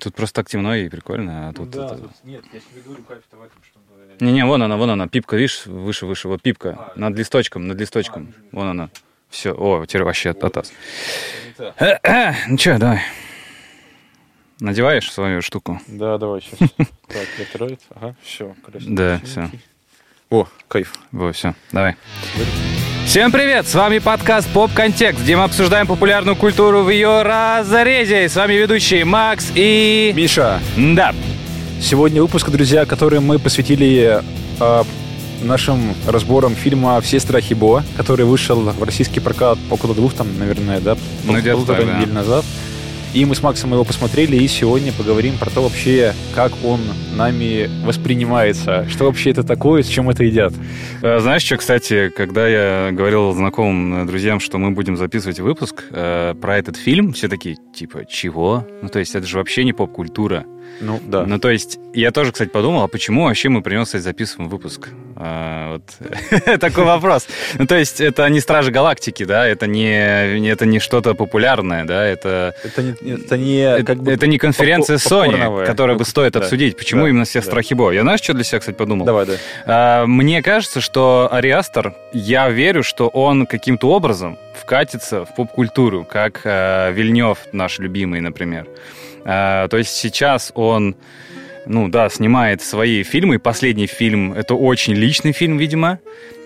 Тут просто так темно и прикольно, а тут... да, это- тут- нет, я тебе говорю, кайф-то в этом, чтобы... Не-не, вон она, вон она, пипка, видишь, выше, выше, вот пипка, А, над листочком, над листочком, вон она. Все, о, теперь вообще атас. Не так. Ну что, давай. Надеваешь свою штуку? Да, давай сейчас. Так, закроет. Ага, все, красиво. Да, всё. О, кайф. Во, все, давай. Всем привет! С вами подкаст Поп Контекст, где мы обсуждаем популярную культуру в ее разрезе. С вами ведущие Макс и... Миша, Да, сегодня выпуск, друзья, который мы посвятили а, нашим разборам фильма «Все страхи Бо», который вышел в российский прокат около двух, там, наверное, да, Ну, полутора так, да. назад. И мы с Максом его посмотрели, и сегодня поговорим про то вообще, как он нами воспринимается, что вообще это такое, с чем это едят. Э, Знаешь что, кстати, когда я говорил знакомым э, друзьям, что мы будем записывать выпуск э, про этот фильм, все такие, типа, чего? Ну, то есть это же вообще не поп-культура. Ну, да. Ну, то есть я тоже, кстати, подумал, а почему вообще мы при нем, кстати, записываем выпуск? А, вот такой вопрос. Ну, то есть это не Стражи Галактики, да, это не, это не что-то популярное, да, это... Это не, это не как бы это не конференция Sony, которую бы стоит Да, обсудить. Почему да, именно все да. страхи Бо? Я знаешь, что для себя, кстати, подумал? Давай, да. А, Мне кажется, что Ариастер, я верю, что он каким-то образом вкатится в поп-культуру, как э, Вильнев, наш любимый, например. А, То есть сейчас он, ну да, снимает свои фильмы. Последний фильм — это очень личный фильм, видимо.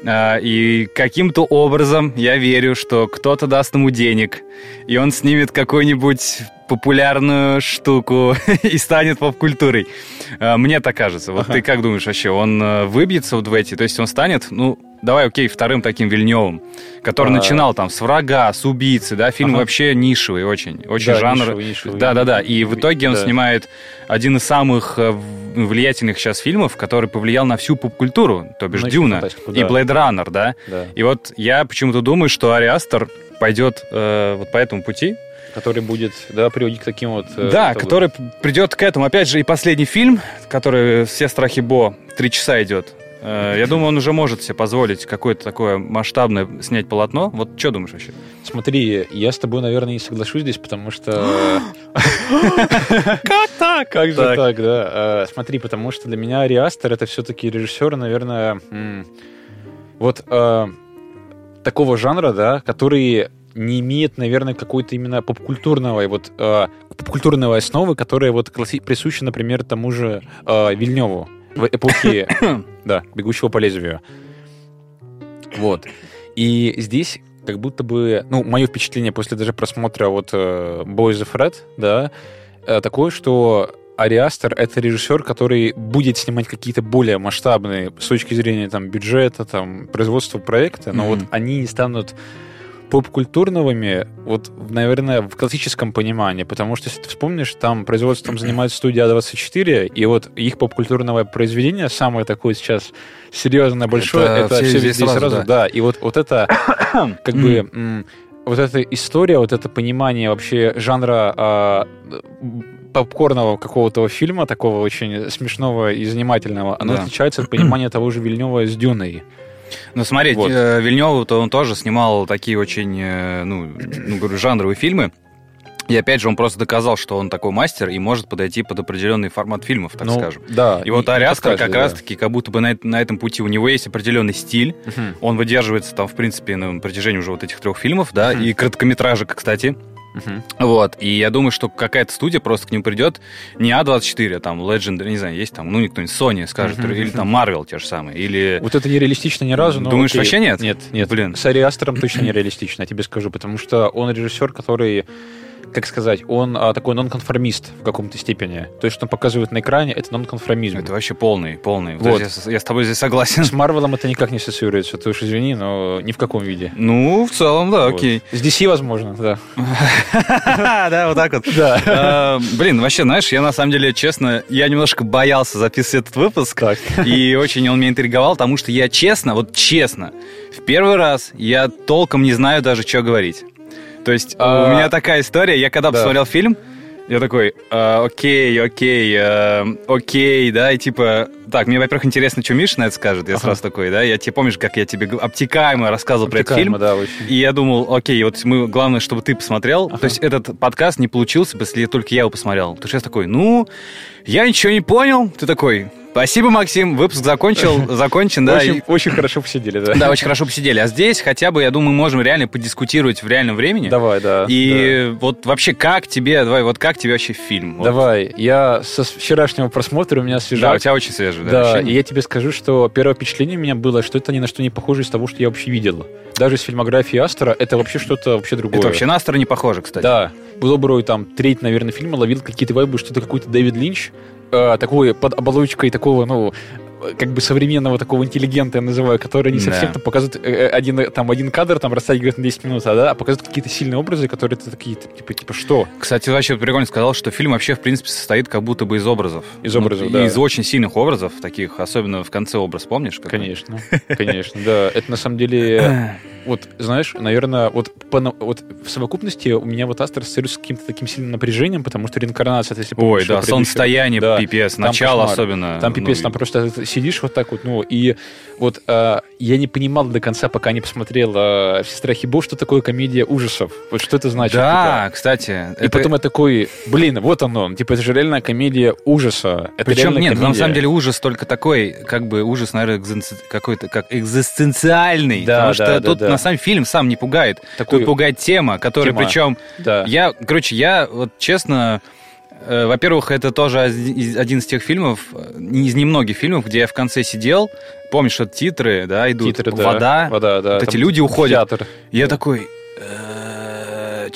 А, И каким-то образом я верю, что кто-то даст ему денег, и он снимет какую-нибудь популярную штуку и станет поп-культурой. А, Мне так кажется. Вот Ага. ты как думаешь вообще, он э, выбьется вот в эти? То есть он станет, ну, давай, окей, вторым таким Вильневым, который А. начинал там с врага, с убийцы, да, фильм Ага. вообще нишевый очень, очень Да, жанр. нишевый, нишевый. Да, да, да. И в итоге он Да. снимает один из самых э, влиятельных сейчас фильмов, который повлиял на всю поп-культуру, то бишь и Дюна и да. Blade Runner, да. Да. И вот я почему-то думаю, что Ариастер пойдет э, вот по этому пути. Который будет, да, приводить к таким вот... э, да, который п- придет к этому. Опять же, и последний фильм, который «Все страхи Бо», три часа идет. Э, Я думаю, он уже может себе позволить какое-то такое масштабное снять полотно. Вот что думаешь вообще? Смотри, я с тобой, наверное, не соглашусь здесь, потому что... Как так? Как же так, да? Э, Смотри, потому что для меня Ариастер это все-таки режиссер, наверное, вот э, такого жанра, да, который не имеет, наверное, какой-то именно попкультурного вот э, попкультурной основы, которая вот присуща, например, тому же э, Вильневу в эпохе, да, «Бегущего по лезвию». Вот. И здесь как будто бы, ну, мое впечатление после даже просмотра вот э, Boys of Red, да, э, такое, что Ариастер — это режиссер, который будет снимать какие-то более масштабные с точки зрения там бюджета, там производства проекта, но Мгм. вот они не станут поп-культурными, вот, наверное, в классическом понимании, потому что, если ты вспомнишь, там производством занимается студия А24, и вот их поп-культурное произведение, самое такое сейчас серьезно большое, Это это, все все везде сразу, сразу, да. да. и вот, вот это, как бы, вот эта история, вот это понимание вообще жанра а, попкорного какого-то фильма, такого очень смешного и занимательного, оно Да. отличается от понимания того же Вильнева с Дюной. Ну, смотри, Вот. э, Вильнёв-то он тоже снимал такие очень, э, ну, ну, говорю, жанровые фильмы. И опять же, он просто доказал, что он такой мастер и может подойти под определенный формат фильмов, так Ну, скажем. Да. И вот Ариастер как да. раз-таки, как будто бы на, на этом пути у него есть определенный стиль. Мгм. Он выдерживается там, в принципе, на протяжении уже вот этих трех фильмов, да, Мгм. и короткометражек, кстати. Мгм. Вот, и я думаю, что какая-то студия просто к нему придет, не А24, а там Legend, не знаю, есть там, ну, никто-нибудь, Sony скажет, Мгм. или там Marvel те же самые, или... Вот это нереалистично ни разу, но Думаешь, окей. вообще нет? Нет, нет. Блин. С Ариастером точно нереалистично, я тебе скажу, потому что он режиссер, который, как сказать, он а, такой нонконформист в каком-то степени. То есть, что он показывает на экране, это нонконформизм. Это вообще полный, полный. Вот. Я, с- я с тобой здесь согласен. С Марвелом это никак не ассоциируется, ты уж извини, но ни в каком виде. Ну, в целом, да, Вот. окей. С DC, возможно, да. Да, вот так вот. Да. Э, Блин, вообще, знаешь, я на самом деле, честно, я немножко боялся записывать этот выпуск. И очень он меня интриговал, потому что я честно, вот честно, в первый раз я толком не знаю даже, что говорить. То есть А, у меня такая история, я когда да. посмотрел фильм, Я такой, «А, окей, окей, э, окей, да, и типа, так, мне, во-первых, интересно, что Миша на это скажет, я Ага. сразу такой, да, я тебе помнишь, как я тебе обтекаемо рассказывал про этот фильм, Обтекаемо, да, очень. и я думал, окей, вот мы, главное, чтобы ты посмотрел. Ага. То есть этот подкаст не получился, бы, если только я его посмотрел. Потому что я такой, ну, я ничего не понял. Ты такой, спасибо, Максим, выпуск закончил, закончен, да. очень, и- очень хорошо посидели, да. Да, очень хорошо посидели. А здесь хотя бы, я думаю, мы можем реально подискутировать в реальном времени. Давай, да. И вот вообще, как тебе, давай, вот как тебе вообще фильм? да. Вот. Давай, я со вчерашнего просмотра у меня Да, свежак. у тебя очень свежий, да, Да, ощущение? и я тебе скажу, что первое впечатление у меня было, что это ни на что не похоже из того, что я вообще видел. Даже из фильмографии Астера это вообще что-то вообще другое. Это вообще на Астера не похоже, кстати. Да, добрую там треть, наверное, фильма ловил какие-то вайбы, что это какой-то Дэвид Линч, э, такой под оболочкой такого, ну, как бы современного такого интеллигента, я называю, который не Да. совсем там показывает э, э, один, там, один кадр, там растягивает на 10 минут, а, да, а показывает какие-то сильные образы, которые ты такие, типа, типа, что? Кстати, вообще прикольно сказал, что фильм вообще, в принципе, состоит как будто бы из образов. Из образов, Ну, да. Из очень сильных образов, таких, особенно в конце образ, помнишь? какой? Конечно, конечно, да. Это на самом деле, вот, знаешь, наверное, вот, по, на- вот в совокупности у меня вот Астер ассоциируется с каким-то таким сильным напряжением, потому что реинкарнация, это если Ой, да, солнцестояние, да. пипец, начало кошмар. особенно. Там пипец, ну, там просто ты сидишь вот так вот, ну, и вот э, я не понимал до конца, пока не посмотрел э, «Все страхи Бог», что такое комедия ужасов. Вот что это значит. Да, кстати. типа. И потом я такой, блин, вот оно, типа, это же реальная комедия ужаса. Это Причем, нет, на комедия. самом деле ужас только такой, как бы ужас, наверное, какой-то как экзистенциальный. Да, потому да, что да, тут да. На самом фильм сам не пугает. Такой- Тут пугает тема, которая Тема. причем... Да. Я, короче, я вот честно... э, Во-первых, это тоже один из- тех фильмов, э, из немногих фильмов, где я в конце сидел, помнишь, что титры, да, идут, Титры, да. вода, Вода, да. вот эти люди уходят. Театр. я такой... э,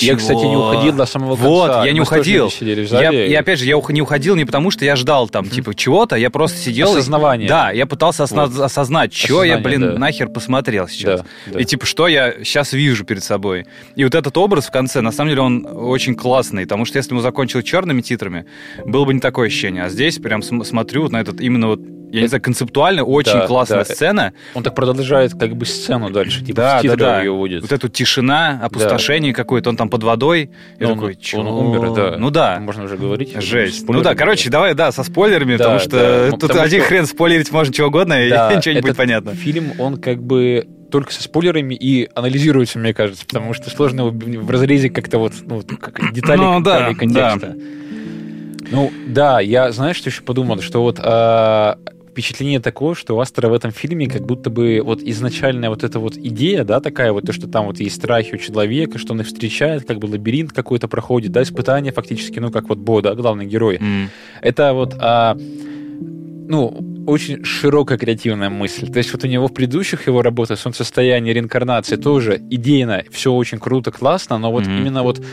Я, кстати, не чего? уходил до самого конца. Вот, я не Мы уходил. сидели Я, и опять же, я не уходил не потому, что я ждал там, типа, чего-то, я просто сидел... и- Осознавание. Да, я пытался осна- Вот. осознать, что я, блин, да. нахер посмотрел сейчас. Да, да. И типа, что я сейчас вижу перед собой. И вот этот образ в конце, на самом деле, он очень классный, потому что если бы он закончил черными титрами, было бы не такое ощущение. А здесь прям см- смотрю вот на этот именно вот, я не знаю, концептуально очень Да, классная да. сцена. Он так продолжает как бы сцену дальше, типа Да, да, да. ее уводит. Вот эту тишина, опустошение какое-то, он там под водой. Но такой, он, чё? он умер, да. Ну да. Можно уже говорить. Жесть. Ну да, короче, давай, да, со спойлерами, Да, потому да. что Ну, тут потому один что- хрен спойлерить можно чего угодно, Да, и ничего не будет понятно. Фильм, он как бы только со спойлерами и анализируется, мне кажется, потому что сложно в разрезе как-то вот, ну, как детали, Ну, да, детали контекста. Ну, да, я, знаешь, что еще подумал, что вот а, впечатление такое, что у Астера в этом фильме как будто бы вот изначальная вот эта вот идея, да, такая вот, то, что там вот есть страхи у человека, что он их встречает, как бы лабиринт какой-то проходит, да, испытание фактически, ну, как вот Бо, да, главный герой. М. Это вот, а, ну, очень широкая креативная мысль. То есть вот у него в предыдущих его работах «Солнцестояние», «Реинкарнация» тоже идейно все очень круто, классно, но вот Мгм. именно вот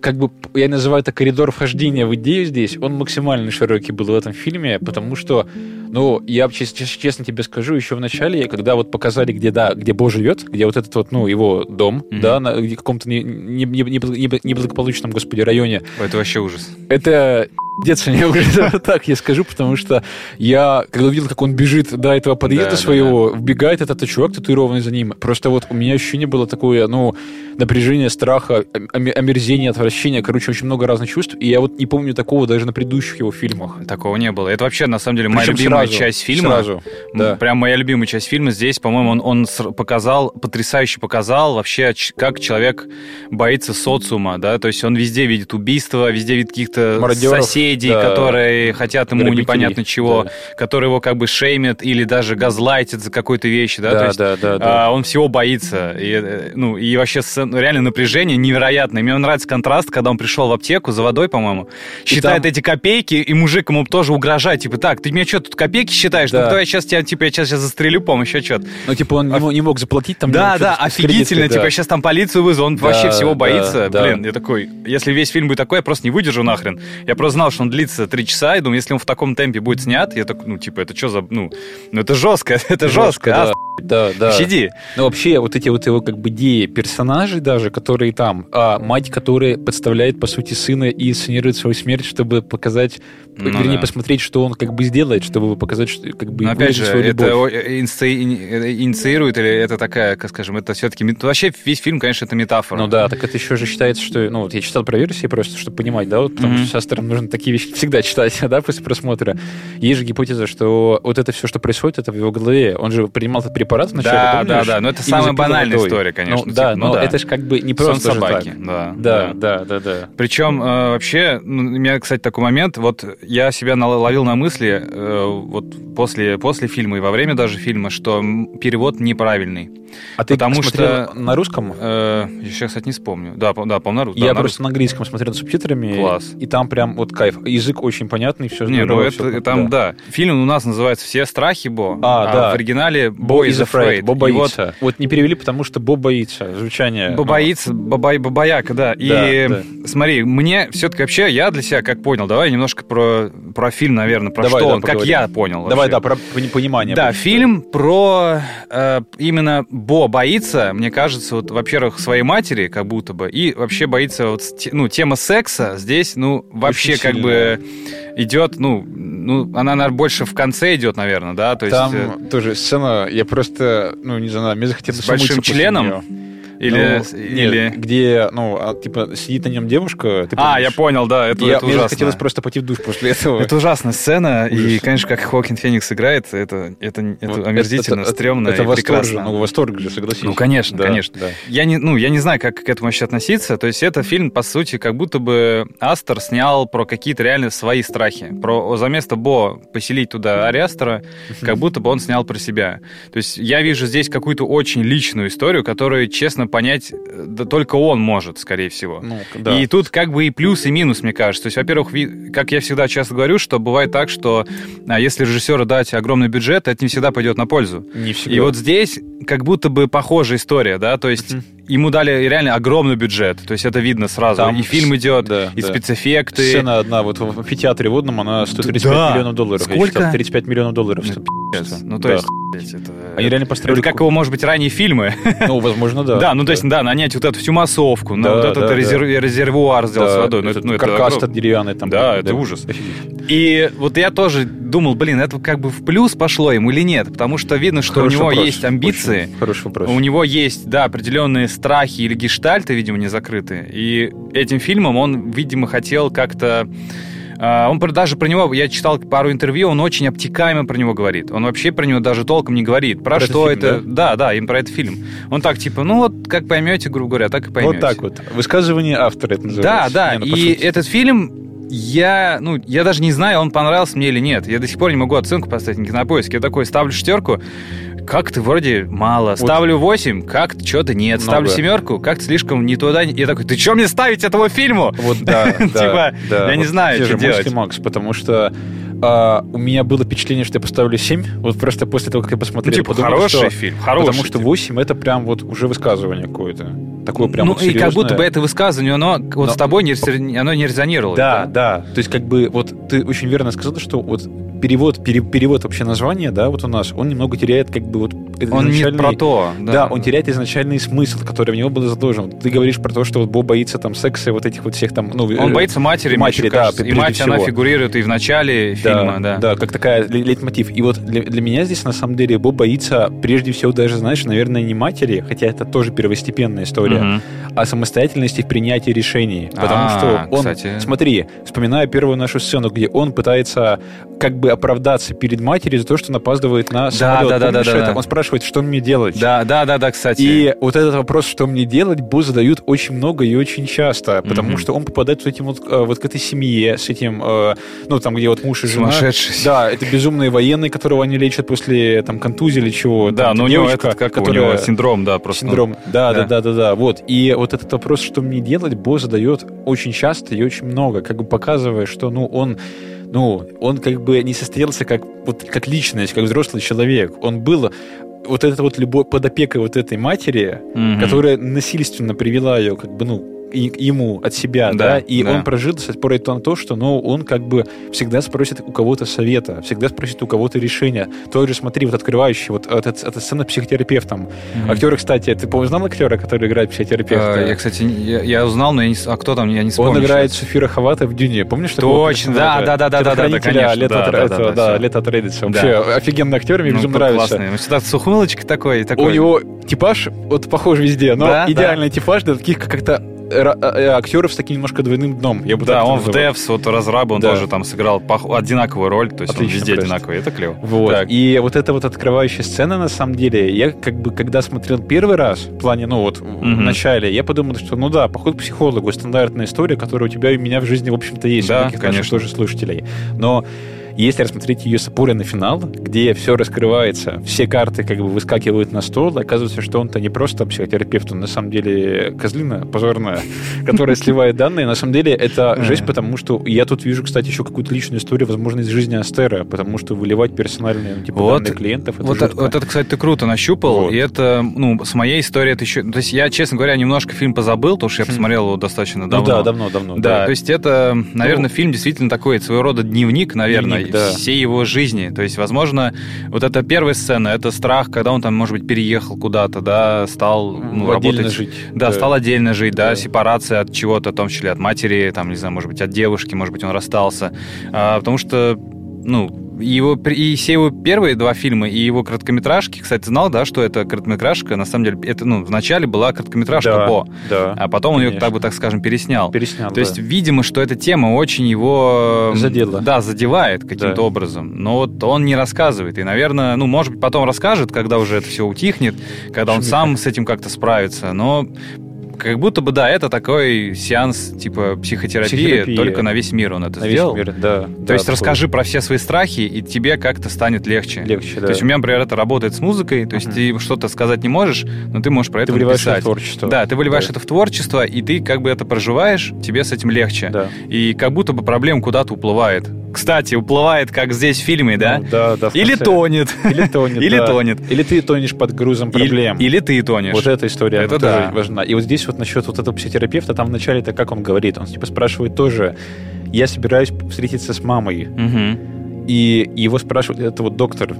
как бы, я называю это коридор вхождения в идею здесь, он максимально широкий был в этом фильме, потому что, ну, я чес- чес- честно тебе скажу, еще в начале, когда вот показали, где, да, где Бо живет, где вот этот вот, ну, его дом, Мгм. да, на каком-то не- не- не- не- неблагополучном, господи, районе, Это вообще ужас. это деться уже вот так я скажу, потому что я, когда увидел, как он бежит до этого подъезда Да, да, своего, вбегает этот чувак, татуированный за ним. Просто вот у меня ощущение было такое, ну, напряжение, страха, ом- омерзение, отвращение, короче, очень много разных чувств, и я вот не помню такого даже на предыдущих его фильмах. Такого не было. Это вообще, на самом деле, моя Причем любимая сразу, часть фильма. Сразу, да. Прям моя любимая часть фильма. Здесь, по-моему, он, он показал, потрясающе показал вообще, как человек боится социума, да, то есть он везде видит убийства, везде видит каких-то Мародеров, соседей, да. которые хотят ему Грабителей, непонятно чего, да. которые его как бы шеймят или даже газлайтят за какой-то вещи, да, то Да, есть да, да, да. а, он всего боится. И, э, ну, и вообще ну, реально напряжение невероятное. Мне нравится контраст, когда он пришел в аптеку за водой, по-моему, считает там- эти копейки, и мужик ему тоже угрожает. Типа, так, ты мне что, тут копейки считаешь? Да. Ну, давай сейчас тебя, типа, я сейчас, сейчас застрелю, по-моему, еще что-то. Ну, типа, он мо- не мог заплатить там. Да, да, офигительно. кредиткой, Типа, да. я сейчас там полицию вызову, он Да, вообще всего да, боится. да. Блин, я такой, если весь фильм будет такой, я просто не выдержу нахрен. Я просто знал, что он длится три часа, и думаю, если он в таком темпе будет снят, я такой, ну, типа, это что за, ну, ну это жестко, это жестко, Жестко, а, да. Да, да. Щади. Ну, вообще, вот эти вот его как бы идеи персонажей даже, которые там, а мать, которая подставляет, по сути, сына и инсценирует свою смерть, чтобы показать, Ну вернее, да. посмотреть, что он как бы сделает, чтобы показать, что как бы Но опять же, свою это любовь. инсци- ини- э, инициирует или это такая, как скажем, это все-таки... Вообще весь фильм, конечно, это метафора. Ну да, так это еще же считается, что... Ну, вот я читал про версии просто, чтобы понимать, да, вот, потому Мгм. что с автором нужно такие вещи всегда читать, да, после просмотра. Есть же гипотеза, что вот это все, что происходит, это в его голове. Он же принимал этот препарат вначале, Да, помнишь? да, да, но это И не самая банальная водой. история, конечно, Ну, типа, да, ну но да. это же как бы не Сон просто же собаки, так. да. Да, да, да, да. Причем э, вообще, ну, у меня, кстати, такой момент, вот я себя нал- ловил на мысли э, вот после, после фильма и во время даже фильма, что перевод неправильный. А ты Потому смотрел что- на русском? Э, я сейчас, кстати, не вспомню. Да, да, по-моему, на ру- да, я на просто на английском смотрел с субтитрами. Класс. И там прям вот кайф. Язык очень понятный, все Не, ну это всё- там, да. Фильм у нас называется «Все страхи Бо», А, да. в оригинале Бо «Boy is afraid». Бо И вот боится. Вот, не перевели, потому что Бо боится. Звучание. Бо боится, бабай, бабаяка, да. И Да, смотри, мне все-таки вообще, я для себя как понял, давай немножко про, про фильм, наверное, про Давай, что да, он, как поговорим. я понял. Ну, Давай, вообще. да, про пони- понимание. Да, фильм про э, именно Бо боится, мне кажется, вот, во-первых, своей матери, как будто бы, и вообще боится, вот, ну, тема секса здесь, ну, вообще Очень как сильно. бы идет, ну, ну, она, наверное, больше в конце идет, наверное, да, то есть... Там э, тоже сцена, я просто, ну, не знаю, мне захотелось С большим членом? Или... Ну, или... нет, где, ну, а, типа, сидит на нем девушка. ты А, я понял, да, это, Я- это мне ужасно. захотелось просто пойти в душ после этого. Это ужасная сцена, и, конечно, как Хоакин Феникс играет, это, это, это Вот омерзительно, это- стрёмно Это и восторг же, прекрасно. ну, восторг же, согласись. Ну, конечно, Да, конечно. да. Я не, ну, я не знаю, как к этому вообще относиться. То есть это фильм, по сути, как будто бы Астер снял про какие-то реально свои страхи. Про за место Бо поселить туда Ариастера, как будто бы он снял про себя. То есть я вижу здесь какую-то очень личную историю, которую, честно, понять э, да только он может, скорее всего. Ну, да. И тут как бы и плюс, и минус, мне кажется. То есть, во-первых, как я всегда часто говорю, что бывает так, что а, если режиссеру дать огромный бюджет, это не всегда пойдет на пользу. Не всегда. И вот здесь как будто бы похожая история, да, то есть Мгм. ему дали реально огромный бюджет, то есть это видно сразу. Там и фильм идет, да, и да. спецэффекты. Сцена одна, вот в амфитеатре водном, она стоит 35 Да. миллионов долларов. Я Сколько? читал, 35 миллионов долларов. Ну. Ну, то Да. есть, это... Они реально построили... Это как его, может быть, ранние фильмы. Ну, возможно, да. Да, ну то есть, да, нанять вот эту всю массовку, на Да, вот этот да, резер- резервуар сделать Да, с водой. Ну, этот это, ну, это каркас этот деревянный там. Да, это ужас. И вот я тоже думал, блин, это как бы в плюс пошло ему или нет, потому что видно, что Хороший у него вопрос. есть амбиции, Очень Хороший вопрос. у него есть, да, определенные страхи или гештальты, видимо, не закрыты. И этим фильмом он, видимо, хотел как-то... а, Он даже про него, я читал пару интервью, он очень обтекаемо про него говорит. Он вообще про него даже толком не говорит. Про, Про что фильм, это... Да, да, им про этот фильм. Он так типа, ну вот, как поймете, грубо говоря, так и поймете. Вот так вот. Высказывание автора это Да, называется. да. Не, ну, и этот фильм, я, ну, я даже не знаю, он понравился мне или нет. Я до сих пор не могу оценку поставить на кинопоиске. Я такой ставлю шестерку, как-то вроде мало. Ставлю 8, как-то что-то нет. Много. Ставлю семерку, как-то слишком не туда. Я такой, ты что мне ставить этому фильму? Вот, да, да, Типа, я не Вот знаю, что делать. Макс, потому что а, у меня было впечатление, что я поставлю 7, вот просто после того, как я Ну, посмотрел. типа, подумал, хороший фильм, хороший. Потому что типа. 8 это прям вот уже высказывание какое-то. Такое прям ну, вот и как будто бы серьезное. это высказывание, оно вот Но- с тобой не, оно не резонировало. Да, да. То есть, как бы, вот ты очень верно сказал, что вот перевод, пере- перевод вообще названия, да, вот у нас, он немного теряет, как бы, вот Он не про то. Да, он теряет изначальный смысл, который в него был заложен. Ты говоришь про то, что вот Бо боится там секса и вот этих вот всех там... Ну, Он э, боится матери, матери, да. И мать, она всего. фигурирует и в начале фильма, да. Да, как такая ле- лейтмотив. И вот для, для меня здесь, на самом деле, Бо боится, прежде всего, даже, знаешь, наверное, не матери, хотя это тоже первостепенная история, Мгм. а самостоятельности в принятии решений. Потому А, что он, кстати. смотри, вспоминая первую нашу сцену, где он пытается как бы оправдаться перед матерью за то, что он опаздывает на самолет. да, да, да, да, да. Он спрашивает, что мне делать? Да, да, да, да, кстати. И вот этот вопрос, что мне делать, Бо задают очень много и очень часто, потому Мгм. что он попадает вот, этим вот, э, вот к этой семье, с этим, э, ну, там, где вот муж и жена. Да, это безумные военные, которого они лечат после там контузии или чего. Да, Там но у него девочка, этот, как у которая- него, синдром, да, просто. Синдром. Да, да, Да. да, да, да. Вот. И вот этот вопрос, что мне делать, Бо задает очень часто и очень много, как бы показывая, что, ну, он ну, он как бы не состоялся как, вот, как личность, как взрослый человек. Он был вот эта вот любовь под опекой вот этой матери, Мгм. которая насильственно привела ее, как бы, ну, ему от себя, да, Да, и да. он прожил до сих пор это на то, что, ну, он как бы всегда спросит у кого-то совета, всегда спросит у кого-то решения. Тот же, смотри, вот открывающий, вот эта, эта сцена психотерапевтом. Мгм. Актеры, кстати, ты помнишь, знал актера, который играет психотерапевта? Э, Я, кстати, я, я узнал, но я не... А кто там? Я не вспомню. Он играет сейчас. Софира Хавата в Дюне. Помнишь Точно, да, да, да, да, да, да, Телохранителя конечно, Лето да, от- да, да, да, да. Лето от Рейдиса. Да. Вообще офигенный актер, мне Ну, безумно нравится. Классный. Ну, всегда с ухмылочкой такой. такой. У него типаж вот похож везде, но Да, идеальный типаж для таких как- как-то актеров с таким немножко двойным дном. Я бы Да, он в. Devs, вот разраба, он Да. тоже там сыграл одинаковую роль, то есть Отлично он везде просто. одинаковый. Это клево. Вот. Так. И вот эта вот открывающая сцена, на самом деле, я как бы, когда смотрел первый раз, в плане, ну вот, в Мгм. начале, я подумал, что, ну да, поход к психологу, стандартная история, которая у тебя и у меня в жизни, в общем-то, есть, Да, у конечно. тоже слушателей. Но если рассмотреть ее с опорой на финал, где все раскрывается, все карты как бы выскакивают на стол, оказывается, что он-то не просто психотерапевт, он на самом деле козлина позорная, которая сливает данные. На самом деле это жесть, потому что я тут вижу, кстати, еще какую-то личную историю, возможно, из жизни Астера, потому что выливать персональные ну, типа, Вот. данные клиентов, это Вот, вот это, кстати, ты круто нащупал. Вот. И это, ну, с моей историей это еще... То есть я, честно говоря, немножко фильм позабыл, потому что я Хм. посмотрел его достаточно Ну давно. да, давно, давно. Да, то есть это, наверное, Ну, фильм действительно такой своего рода дневник, наверное, Дневник, да. всей его жизни. То есть, возможно, вот эта первая сцена, это страх, когда он там, может быть, переехал куда-то, да, стал ну, отдельно работать. жить. Да, стал отдельно жить, да, Да. сепарация от чего-то, в том числе от матери, там, не знаю, может быть, от девушки, может быть, он расстался. А, потому что, ну, его, и все его первые два фильма, и его короткометражки, кстати, знал, да, что это короткометражка, на самом деле, это, ну, вначале была короткометражка Да, по, да. а потом он ее, конечно. так бы, так скажем, переснял. Переснял, То есть, видимо, что эта тема очень его... Задела. Да, задевает каким-то Да. образом. Но вот он не рассказывает. И, наверное, ну, может быть, потом расскажет, когда уже это все утихнет, когда он сам с этим как-то справится. Но как будто бы, да, это такой сеанс типа психотерапии, Психотерапия. только на весь мир он это на весь сделал. мир, да. То есть расскажи про все свои страхи, и тебе как-то станет легче. Легче, да. То есть у меня, например, это работает с музыкой, то есть Мгм. ты что-то сказать не можешь, но ты можешь про ты это вливаешь это в творчество. Да, ты выливаешь Да. это в творчество, и ты как бы это проживаешь, тебе с этим легче. Да. И как будто бы проблема куда-то уплывает. Кстати, уплывает, как здесь в фильме, да? Ну, да, да. Или тонет. Или тонет, Или да. тонет. Или ты тонешь под грузом Или- проблем. Или ты тонешь. Вот эта история, Это да. важна. И вот здесь вот насчет вот этого психотерапевта, там вначале это как он говорит, он типа спрашивает тоже, я собираюсь встретиться с мамой, Мгм. и его спрашивает, это вот доктор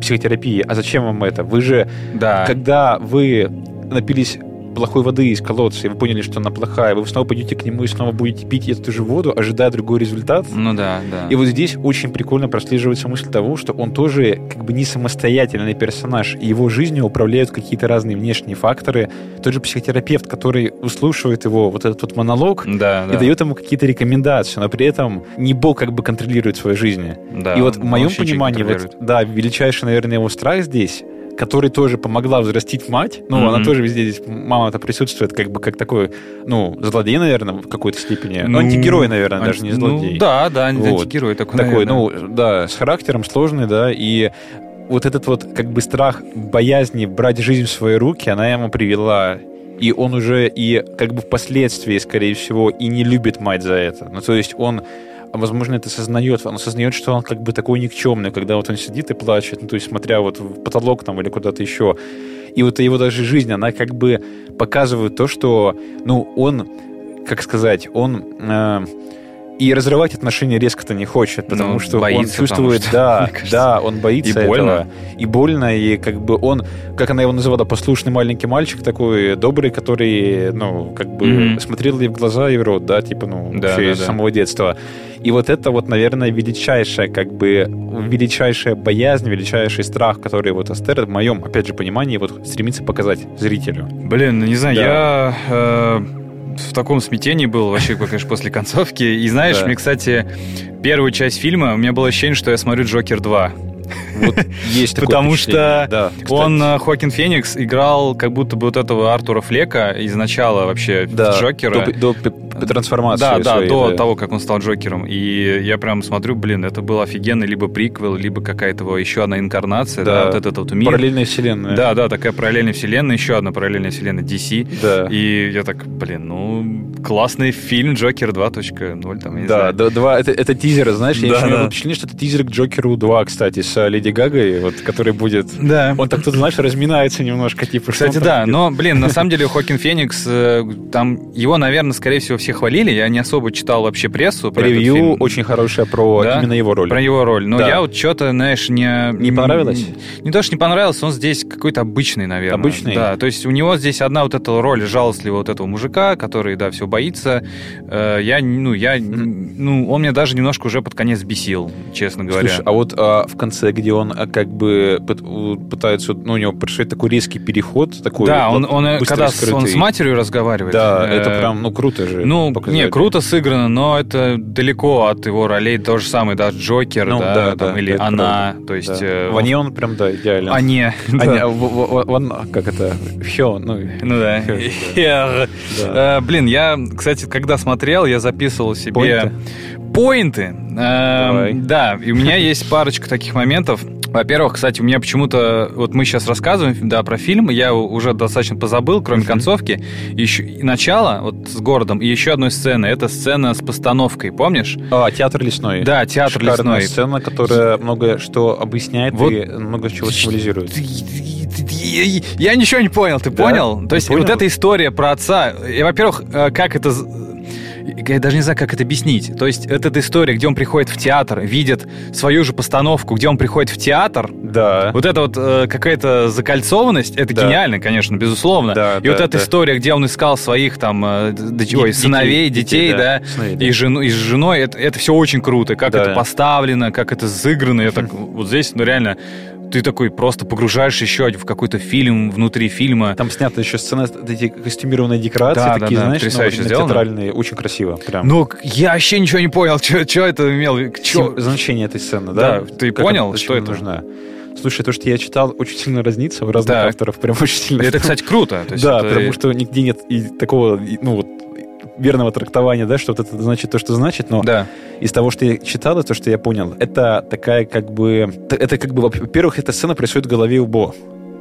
психотерапии, а зачем вам это? Вы же, Да. когда вы напились плохой воды из колодца, и вы поняли, что она плохая, вы снова пойдете к нему и снова будете пить эту же воду, ожидая другой результат. Ну да, да. И вот здесь очень прикольно прослеживается мысль того, что он тоже как бы не самостоятельный персонаж, и его жизнью управляют какие-то разные внешние факторы. Тот же психотерапевт, который услушивает его вот этот вот монолог Да, да. и дает ему какие-то рекомендации, но при этом не Бог как бы контролирует свою жизнь. Да, и вот в моем понимании, вот, да, величайший, наверное, его страх здесь который тоже помогла взрастить мать. Ну, Мгм. она тоже везде здесь, мама-то присутствует, как бы как такой, ну, злодей, наверное, в какой-то степени. Ну, Ну, антигерой, наверное, даже не Ну, злодей. да, да, Вот. антигерой такой, такой, наверное. ну, да, с характером сложный, да, и вот этот вот как бы страх боязни брать жизнь в свои руки, она ему привела и он уже и как бы впоследствии, скорее всего, и не любит мать за это. Ну, то есть он возможно, это осознает, он осознает, что он как бы такой никчемный, когда вот он сидит и плачет, ну, то есть смотря вот в потолок там или куда-то еще. И вот его даже жизнь, она как бы показывает то, что, ну, он, как сказать, он... э, и разрывать отношения резко-то не хочет, потому Ну, что боится, он чувствует, что, да, да, он боится И больно. этого. И больно, и как бы он, как она его называла, послушный маленький мальчик такой добрый, который, ну, как бы Мгм. смотрел ей в глаза и в рот, да, типа, ну, Да, вообще да, с да. самого детства. И вот это вот, наверное, величайшая, как бы, величайшая боязнь, величайший страх, который вот Астер, в моем, опять же, понимании, вот стремится показать зрителю. Блин, ну не знаю, Да. я э, в таком смятении был вообще, конечно, после концовки. И знаешь, Да. мне, кстати, первую часть фильма, у меня было ощущение, что я смотрю «Джокер 2». Вот есть такое Потому что да. Он, э, Хоакин Феникс, играл как будто бы вот этого Артура Флека из начала вообще да, Джокера. до, до- до трансформацию Да, да, своей, до да. того, как он стал Джокером. И я прям смотрю, блин, это был офигенный либо приквел, либо какая-то еще одна инкарнация, да, Да. вот этот вот мир. Параллельная вселенная. Да, да, такая параллельная вселенная, еще одна параллельная вселенная DC. Да. И я так, блин, ну, классный фильм Джокер 2.0, там, я не Да, знаю. да, два, это, это тизеры, знаешь, я Да, еще да. имел впечатление, что это тизер к Джокеру 2, кстати, с э, Леди Гагой, вот, который будет... Да. Он так тут, знаешь, разминается немножко, типа, Кстати, да, но, блин, на самом деле Хокин Феникс, э, там его, наверное, скорее всего, все хвалили. Я не особо читал вообще прессу про этот Ревью фильм. очень хорошее про Да? именно его роль. Про его роль. Но Да. я вот что-то, знаешь, не... Не понравилось? Не, то, что не понравилось, он здесь какой-то обычный, наверное. Обычный? Да, то есть у него здесь одна вот эта роль жалостливого вот этого мужика, который, да, все боится. Э, Я, ну, я, ну, он меня даже немножко уже под конец бесил, честно говоря. Слушай, а вот а, в конце, где он а, как бы пытается, ну, у него происходит такой резкий переход, такой да, он, он, э, когда с, он скрытый. с матерью разговаривает. Да, э, это прям, ну, круто же. Ну, показали. не, круто сыграно, но это далеко от его ролей. То же самое, да, Джокер, Ну, да, да, там, да, или она, правда. то есть... Да. э, В он прям, да, идеален. А не, А да. не, а в- в- в- он, как это, Хё, ну, Ну да. Я- да. Э, Блин, я, кстати, когда смотрел, я записывал себе Поинты? поинты. Давай. Да, и у меня есть парочка таких моментов. Во-первых, кстати, у меня почему-то... Вот мы сейчас рассказываем, да, про фильм, я уже достаточно позабыл, кроме Мгм. концовки. Еще и начало, вот с городом, и еще одной сцены. Это сцена с постановкой, помнишь? А, театр лесной. Да, театр Шикарная лесной. сцена, которая много что объясняет Вот. и много чего символизирует. Я ничего не понял, ты Да? понял? То есть понял? вот эта история про отца, и, во-первых, э, как это... Я даже не знаю, как это объяснить. То есть это эта история, где он приходит в театр, видит свою же постановку, где он приходит в театр. Да. Вот это вот э, какая-то закольцованность, это Да. гениально, конечно, безусловно. Да, и да, вот эта да. история, где он искал своих там э, д- ой, сыновей, детей, детей, да. да, Сыновей, да. и, жену, и с женой, это, это все очень круто, как Да. это поставлено, как это сыграно. Я так, вот здесь, ну реально, ты такой просто погружаешь еще в какой-то фильм внутри фильма. Там снята еще сцена, эти костюмированные декорации, Да, да, такие, да, знаешь, ну, потрясающе именно сделано. театральные, очень красиво. Прям. Ну, я вообще ничего не понял, что это имел. Чё? Значение этой сцены, да? Да, ты Как понял, она- что это? нужна? Слушай, то, что я читал, очень сильно разнится у разных Так. авторов, прям очень сильно. Это, кстати, круто. Да, это- потому что нигде нет и такого, ну вот, верного трактования, да, что вот это значит то, что значит, но Да. из того, что я читал, и то, что я понял, это такая как бы... Это как бы, во-первых, эта сцена происходит в голове у Бо.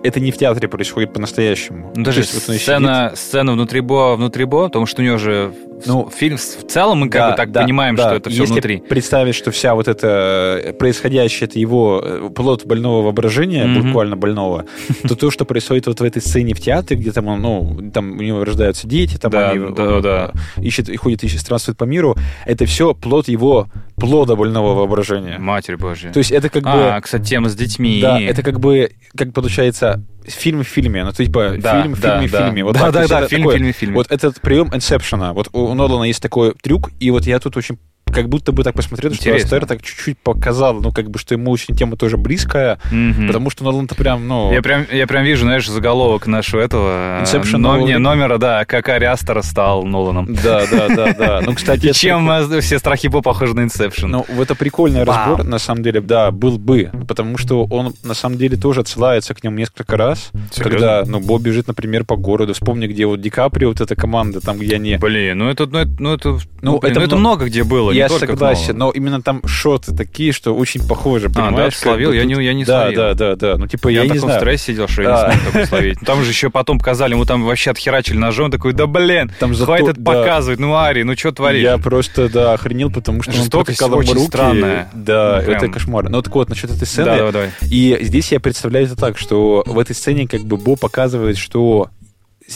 Это не в театре происходит по-настоящему. Ну, даже есть вот он сцена, сцена внутри Бо, внутри Бо, потому что у него же Ну, фильм в целом мы как Да, бы так да, понимаем, да. что это все Если внутри. представить, что вся вот это э, происходящее, это его э, плод больного воображения, Мгм. буквально больного, то то, что происходит вот в этой сцене в театре, где там он, ну, там у него рождаются дети, там Да, они да, э, да. ищет и ходит, ищет, странствует по миру, это все плод его плода больного воображения. Матерь Божья. То есть это как а, бы... кстати, тема с детьми. Да, это как бы, как получается, фильм в фильме, ну, типа, Да, фильм в да, фильме в да. фильме. Вот да, да, да, фильм, такое- фильм, фильм. Вот этот прием Инсепшена, вот у Нолана есть такой трюк, и вот я тут очень как будто бы так посмотрел, что. Астер так чуть-чуть показал, ну, как бы, что ему очень тема тоже близкая, Мгм. потому что Нолан-то прям, ну... Я прям, я прям вижу, знаешь, заголовок нашего этого э, Inception но- не, номера, да, как Ари Астер стал Ноланом. Да, да, да, да. Ну, кстати, чем э, все страхи Бо похожи на Inception. Ну, это прикольный разбор, на самом деле, да, был бы, потому что он, на самом деле, тоже отсылается к нему несколько раз, когда, ну, Боб бежит, например, по городу, вспомни, где вот Ди Каприо, вот эта команда, там, где они... Блин, ну это, ну это, ну это, Ну, ну, это ну, много где было, Я согласен, но именно там шоты такие, что очень похожи, А, да, словил? Я не- я не да, словил. Да, да, да, ну, типа, Я, я, в не таком знаю. стрессе сидел, что я не смог такое словить. Ну, Там же еще потом показали, ему там вообще отхерачили ножом, такой, да блин, Там зато- хватит да. показывать, ну Ари, ну что творишь? Я просто, да, охренел, потому что он Жестокость ему очень руки. странная. Да, Ну, прям. это кошмар. Ну, так вот, насчет этой сцены, Да, давай, давай. И здесь я представляю это так, что в этой сцене как бы Бо показывает, что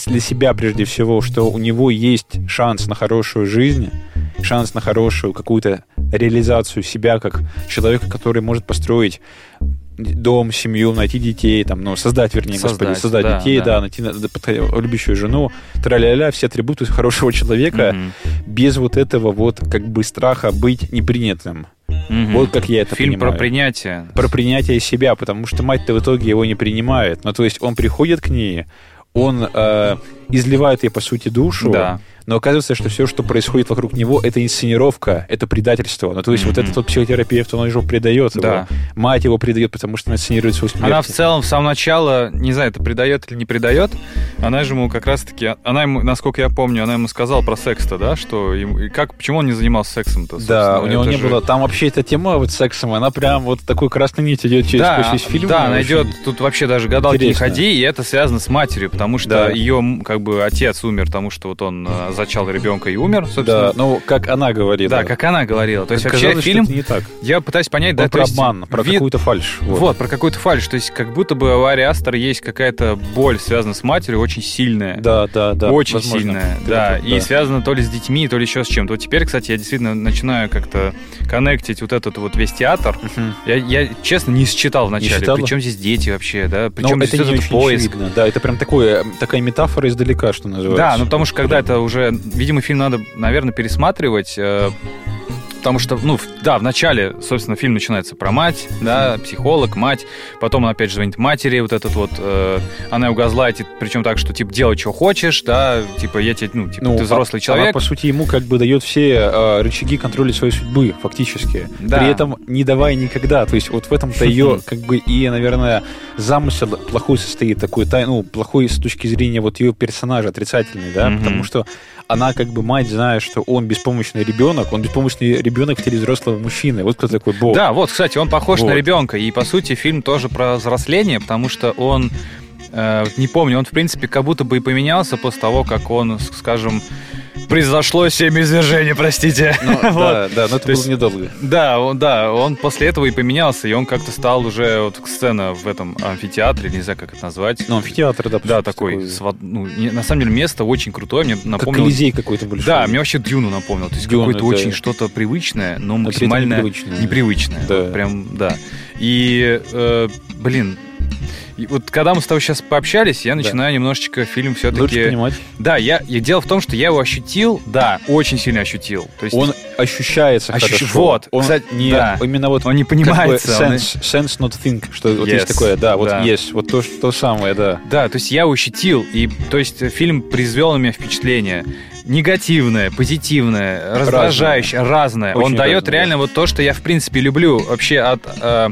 для себя прежде всего, что у него есть шанс на хорошую жизнь, шанс на хорошую какую-то реализацию себя как человека, который может построить дом, семью, найти детей, там, ну, создать, вернее, господи, Создать, создать да, детей, да. да, найти на- подход- любящую жену, тра-ля-ля, все атрибуты хорошего человека, Мгм. без вот этого вот как бы страха быть непринятым. Мгм. Вот как я это Фильм понимаю про принятие. про принятие себя, потому что мать-то в итоге его не принимает. Ну, то есть он приходит к ней, он э, изливает ей, по сути, душу, Да. Но оказывается, что все, что происходит вокруг него, это инсценировка, это предательство. Ну, то есть mm-hmm. вот этот вот психотерапевт, он его предает, да. его. мать его предает, потому что она инсценирует свою смерть. Она в целом в самом начале, не знаю, это предает или не предает, она же ему как раз-таки, она ему, насколько я помню, она ему сказала про секс-то, да, что ему, как, почему он не занимался сексом-то, Да, у него не же... было, там вообще эта тема вот сексом, она прям вот такой красной нить идет через да, весь фильм. Да, она идет, тут вообще даже гадалки Интересно. не ходи, и это связано с матерью, потому что да. ее, как бы, отец умер, потому что вот он э, зачал ребенка и умер, собственно. Да, ну, как она говорит. Да, как она говорила. То есть вообще фильм... не так. Я пытаюсь понять, да, про обман, про вид... какую-то фальш. Вот. вот, про какую-то фальш. То есть как будто бы у Ари Астер есть какая-то боль, связанная с матерью, очень сильная. Да, да, да. Очень возможно. сильная, да. Тут, и да. связана то ли с детьми, то ли еще с чем-то. Вот теперь, кстати, я действительно начинаю как-то коннектить вот этот вот весь театр. Я, я, честно, не считал вначале. Причем здесь дети вообще, да? Причем здесь это очень поиск. Очевидно. Да, это прям такое, такая метафора издалека, что называется. Да, ну потому что когда это уже, видимо, фильм надо, наверное, пересматривать, э, Потому что, ну, да, в начале, собственно, фильм начинается про мать, да, психолог, мать, потом он опять же звонит матери, вот этот вот, э, она его газлайтит, причем так, что, типа, делай, что хочешь, да, типа, я тебе, ну, типа, ну, ты взрослый а, человек. Она, по сути, ему как бы дает все э, рычаги контроля своей судьбы, фактически. Да. При этом не давая никогда, то есть вот в этом-то ее, как бы, и, наверное, замысел плохой состоит, такой, ну, плохой с точки зрения вот ее персонажа, отрицательный, да, потому что она как бы мать, зная, что он беспомощный ребенок, он беспомощный ребенок в теле взрослого мужчины. Вот кто такой Бог. Да, вот, кстати, он похож вот. на ребенка. И, по сути, фильм тоже про взросление, потому что он э, не помню, он, в принципе, как будто бы и поменялся после того, как он, скажем, произошло семь извержений, простите. Ну, вот. Да, да, но это То было есть, недолго. Да, он, да, он после этого и поменялся, и он как-то стал уже вот сцена в этом амфитеатре, не знаю, как это назвать. Ну, амфитеатр, да. Да, такой, такой... Свод... ну, не, на самом деле место очень крутое, мне напомнило... Как Колизей какой-то большой. Да, мне вообще Дюну напомнил, то есть какое-то очень что-то привычное, но максимально непривычное. непривычное. Да. Вот прям, да. И, э, блин, и вот когда мы с тобой сейчас пообщались, я начинаю да. немножечко фильм все-таки... Лучше понимать. Да, я, я... дело в том, что я его ощутил, да, очень сильно ощутил. То есть... Он ощущается Ощущ... хорошо. Вот, он кстати, не, да. именно вот... Он не понимается. Как бы sense, он... sense not think, что yes. вот есть такое, да, вот да. есть, вот то, то самое, да. Да, то есть я его ощутил, и то есть фильм произвел на меня впечатление негативное, позитивное, раздражающее, разное. разное. Он дает разное, реально да. вот то, что я в принципе люблю вообще от э,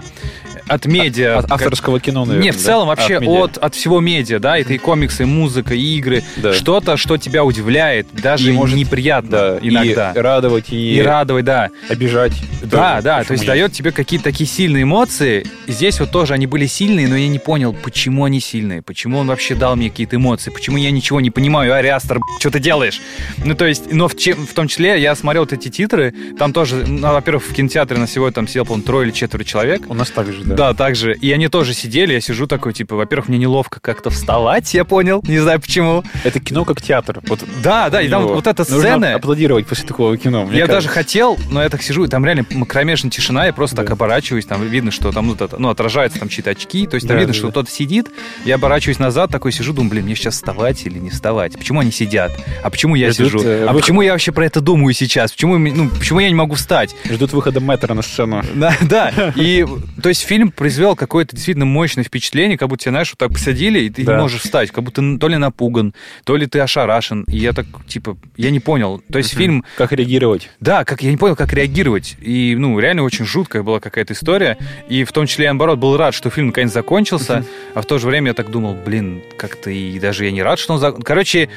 от медиа. От, авторского кино, наверное. Нет, в целом да? вообще от, от, от всего медиа, да, это и комиксы, и музыка, и игры. Да. Что-то, что тебя удивляет, даже и может, неприятно да, иногда. И радовать, и, и радовать, да. Обижать. Да, да, то есть есть. дает тебе какие-то такие сильные эмоции. Здесь вот тоже они были сильные, но я не понял, почему они сильные, почему он вообще дал мне какие-то эмоции, почему я ничего не понимаю, Ариастер, что ты делаешь? Ну, то есть, но в, в том числе я смотрел вот эти титры, там тоже, ну, во-первых, в кинотеатре на сегодня там сидел, по-моему, трое или четверо человек. У нас так же, да. Да, также. И они тоже сидели, я сижу такой, типа, во-первых, мне неловко как-то вставать, я понял, не знаю почему. Это кино как театр. Вот да, да, и там вот эта сцена... Аплодировать после такого кино. я даже хотел, но я так сижу, и там реально кромешная тишина, я просто так оборачиваюсь, там видно, что там это, ну, отражаются там чьи-то очки, то есть там видно, что кто-то сидит, я оборачиваюсь назад, такой сижу, думаю, блин, мне сейчас вставать или не вставать? Почему они сидят? А почему я сижу? Э, а почему я вообще про это думаю сейчас? Почему, ну, почему я не могу встать? Ждут выхода мэтра на сцену. Да, да. И, то есть фильм произвел какое-то действительно мощное впечатление, как будто тебя, знаешь, вот так посадили, и ты да. не можешь встать, как будто то ли напуган, то ли ты ошарашен. И я так, типа, я не понял. То есть uh-huh. фильм... Как реагировать? Да, как я не понял, как реагировать. И, ну, реально очень жуткая была какая-то история. И в том числе я, наоборот, был рад, что фильм наконец закончился, uh-huh. а в то же время я так думал, блин, как-то и даже я не рад, что он... Зак... Короче,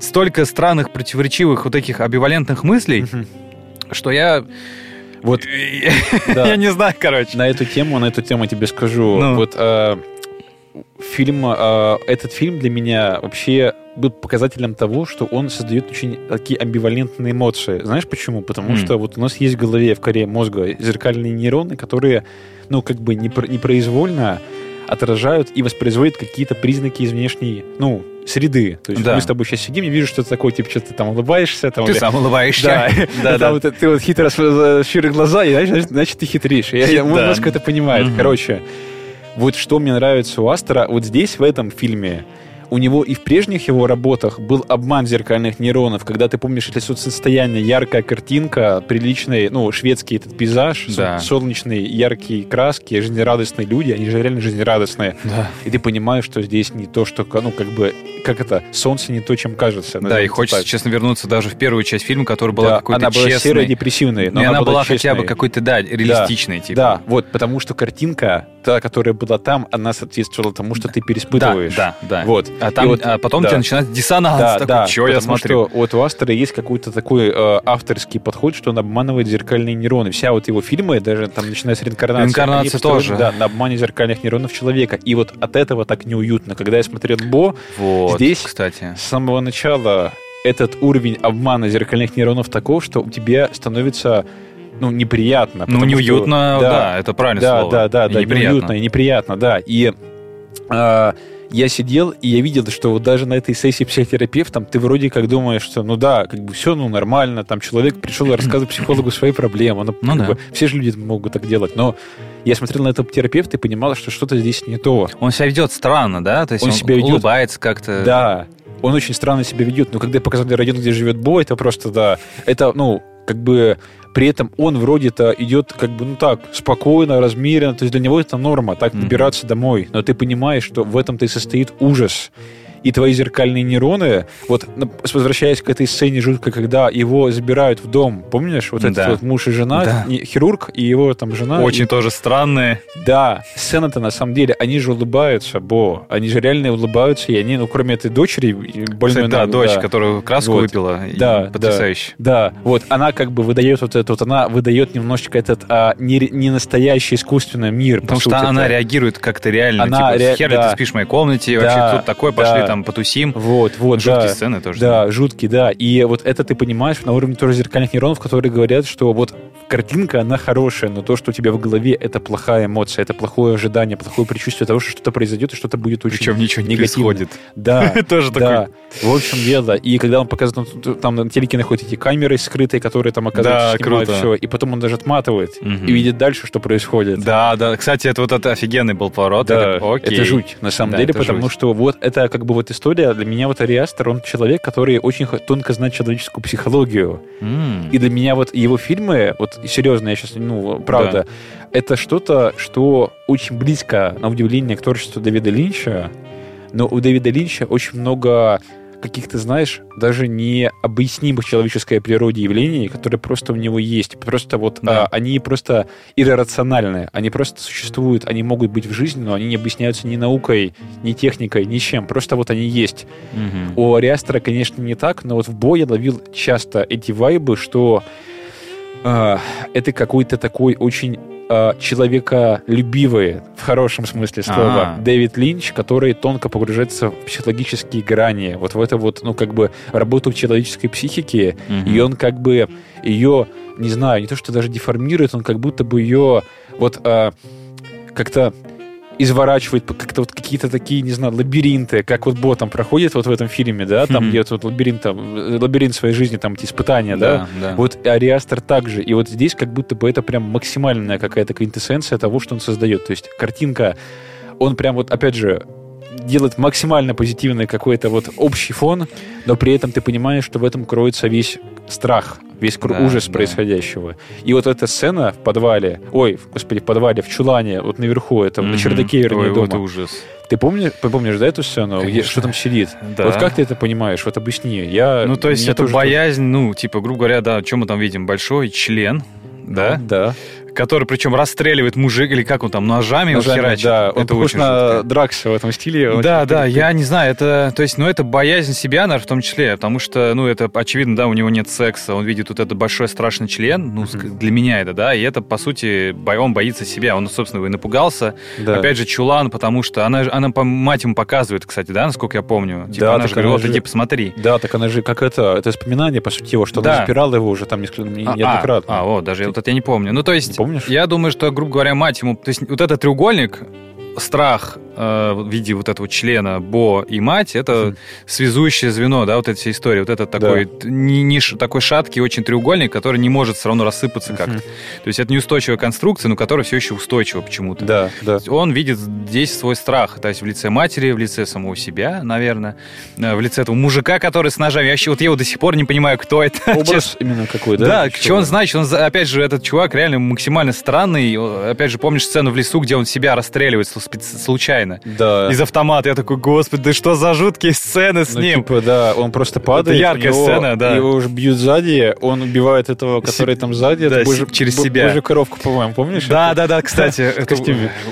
столько странных, противоречивых вот таких амбивалентных мыслей, uh-huh. что я вот, да. я не знаю, короче. На эту тему, на эту тему я тебе скажу. Ну. Вот э, фильм, э, этот фильм для меня вообще был показателем того, что он создает очень такие амбивалентные эмоции. Знаешь почему? Потому mm. что вот у нас есть в голове, в коре мозга зеркальные нейроны, которые, ну, как бы непроизвольно отражают и воспроизводят какие-то признаки из внешней, ну, среды. То есть да. мы с тобой сейчас сидим, я вижу, что ты такой, типа, что ты там улыбаешься. Там, ты или... сам улыбаешься. Да, да, ты вот хитро щуришь глаза, и значит, значит, ты хитришь. Я, мозг это понимает. Короче, вот что мне нравится у Астера, вот здесь, в этом фильме, у него и в прежних его работах был обман зеркальных нейронов, когда ты помнишь это состояние, яркая картинка, приличный, ну, шведский этот пейзаж, Да. солнечные, яркие краски, жизнерадостные люди, они же реально жизнерадостные. Да. И ты понимаешь, что здесь не то, что, ну, как бы, как это, солнце не то, чем кажется. Да, и хочется, так. честно, вернуться даже в первую часть фильма, которая была Да, какой-то она была серая, депрессивная, но И она была честной. хотя бы какой-то, да, реалистичной, типа. Да, вот, потому что картинка, та, которая была там, она соответствовала тому, что ты переспытываешь. Да, да, да. Вот. А, И там, вот, а потом да. у тебя начинается диссонанс. Да, такой, да, чё я смотрю? что вот у Астера есть какой-то такой э, авторский подход, что он обманывает зеркальные нейроны. Вся вот его фильмы, даже там начиная с реинкарнации, Реинкарнация тоже. Да, на обмане зеркальных нейронов человека. И вот от этого так неуютно. Когда я смотрел Бо, Вот, здесь- кстати. с самого начала этот уровень обмана зеркальных нейронов таков, что тебе становится ну, неприятно. Ну, потому что- неуютно, да, это правильное да, слово. Да, да, И да, неприятно. неуютно и неприятно, да. И а, я сидел, и я видел, что вот даже на этой сессии психотерапевтом ты вроде как думаешь, что ну да, как бы все ну нормально, там человек пришел и рассказывает психологу свои проблемы, ну, Ну да. бы все же люди могут так делать, но я смотрел на этого терапевта и понимал, что что-то здесь не то. Он себя ведет странно, да? То есть Он он, себя ведет- улыбается как-то. Да, он очень странно себя ведет, но когда показали район, где живет Бо, это просто, да, это, ну, как бы при этом он вроде-то идет как бы, ну так, спокойно, размеренно, то есть для него это норма, так добираться домой, но ты понимаешь, что в этом-то и состоит ужас. И твои зеркальные нейроны, вот возвращаясь к этой сцене жутко, когда его забирают в дом, помнишь, вот этот Да. вот муж и жена, Да. хирург и его там жена. Очень тоже странные. Да, сцена-то на самом деле, они же улыбаются, Бо, они же реально улыбаются, и они, ну, кроме этой дочери, и больной Кстати, да, дочь, которая краску Вот. выпила. и Да, Потрясающе. Да, вот она как бы выдает вот это, вот она выдает немножечко этот а, не, не настоящий искусственный мир. Потому по что сути-то. она реагирует как-то реально. Она типа, ре- хер да. ты спишь в моей комнате, Да, вообще тут такое, пошли да. там потусим. Вот, вот, Жуткие да. сцены тоже. Да, жуткий, да. И вот это ты понимаешь на уровне тоже зеркальных нейронов, которые говорят, что вот картинка, она хорошая, но то, что у тебя в голове, это плохая эмоция, это плохое ожидание, плохое предчувствие того, что что-то произойдет и что-то будет очень Причем ничего не негативно. происходит. Да, Тоже да. такой. В общем дело. И когда он показывает, там на телеке находят эти камеры скрытые, которые там Да, оказывается снимают все, и потом он даже отматывает и видит дальше, что происходит. Да, да. Кстати, это вот это офигенный был поворот. Это жуть, на самом деле, потому что вот это как бы вот история, для меня вот Ариастер, он человек, который очень тонко знает человеческую психологию. М. И для меня вот его фильмы, вот серьезно, я сейчас, ну, правда, это что-то, что очень близко, на удивление, к творчеству Дэвида Линча, но у Дэвида Линча очень много каких-то, знаешь, даже не объяснимых человеческой природе явлений, которые просто у него есть. Просто вот Да. а, они просто иррациональны. Они просто существуют, они могут быть в жизни, но они не объясняются ни наукой, ни техникой, ни чем. Просто вот они есть. Мгм. У Ариастера, конечно, не так, но вот в бой я ловил часто эти вайбы, что а, это какой-то такой очень а, человеколюбивый, в хорошем смысле слова, А. Дэвид Линч, который тонко погружается в психологические грани, вот в это вот, ну, как бы, работу в человеческой психике, Мгм. и он как бы ее, не знаю, не то что даже деформирует, он как будто бы ее вот а, как-то изворачивает как-то вот какие-то такие, не знаю, лабиринты, как вот Бо там проходит вот в этом фильме, да, там Мгм. где вот лабиринт, там, э, лабиринт своей жизни, там эти испытания, да, Да, да. вот Ариастер также. И вот здесь как будто бы это прям максимальная какая-то квинтэссенция того, что он создает. То есть картинка, он прям вот, опять же, делает максимально позитивный какой-то вот общий фон, но при этом ты понимаешь, что в этом кроется весь страх, весь Да, ужас да. происходящего. И вот эта сцена в подвале, ой, господи, в подвале, в чулане, вот наверху, это на Мгм. чердаке, вернее, Ой, дома. вот это ужас. Ты помнишь, помнишь, да, эту сцену, где, что там сидит? Да. Вот как ты это понимаешь? Вот объясни. Я, Ну, то есть это тоже- боязнь, ну, типа, грубо говоря, да, что мы там видим? Большой член, да? Да. Который, причем, расстреливает мужик, или как он там, ножами, Ножами, херачит. да, он это похож очень на жутко. Дракса в этом стиле. Он Да, да, я не знаю, это, то есть, ну, это боязнь себя, наверное, в том числе, потому что, ну, это очевидно, да, у него нет секса, он видит вот этот большой страшный член, ну, ск- для меня это, да, и это, по сути, он боится себя, он, собственно, и напугался. Да. Опять же, чулан, потому что она, же- она по- мать ему показывает, кстати, да, насколько я помню. Типа, Да, она же вот же- иди посмотри. Да, так она же как это, это воспоминание, по сути, его, что Да. она запирала его уже там несколько, не- А, неоднократно. А, а, вот, даже вот это я не помню. Ну, то есть, помнишь? я думаю, что, грубо говоря, мать ему... То есть, вот этот треугольник, страх, э, в виде вот этого члена Бо и мать, это связующее звено, да, вот эта вся история. Вот это такой, да. не, не, такой шаткий очень треугольник, который не может все равно рассыпаться mm-hmm. как-то. То есть это неустойчивая конструкция, но которая все еще устойчива почему-то. Да, да. Он видит здесь свой страх, то есть в лице матери, в лице самого себя, наверное, э, в лице этого мужика, который с ножами. Я вообще, вот я его до сих пор не понимаю, кто это. Образ именно какой, да? Да, что он значит? Он, опять же, этот чувак реально максимально странный. Опять же, помнишь сцену в лесу, где он себя расстреливает случайно? Да. Из автомата. Я такой, господи, да что за жуткие сцены с ну, ним? Типа, да, он просто падает. Это яркая него, сцена, да. Его уже бьют сзади, он убивает этого, который там сзади. Да, божий, через себя. Божью коровку, по-моему, помнишь? Да, да, да, кстати. Это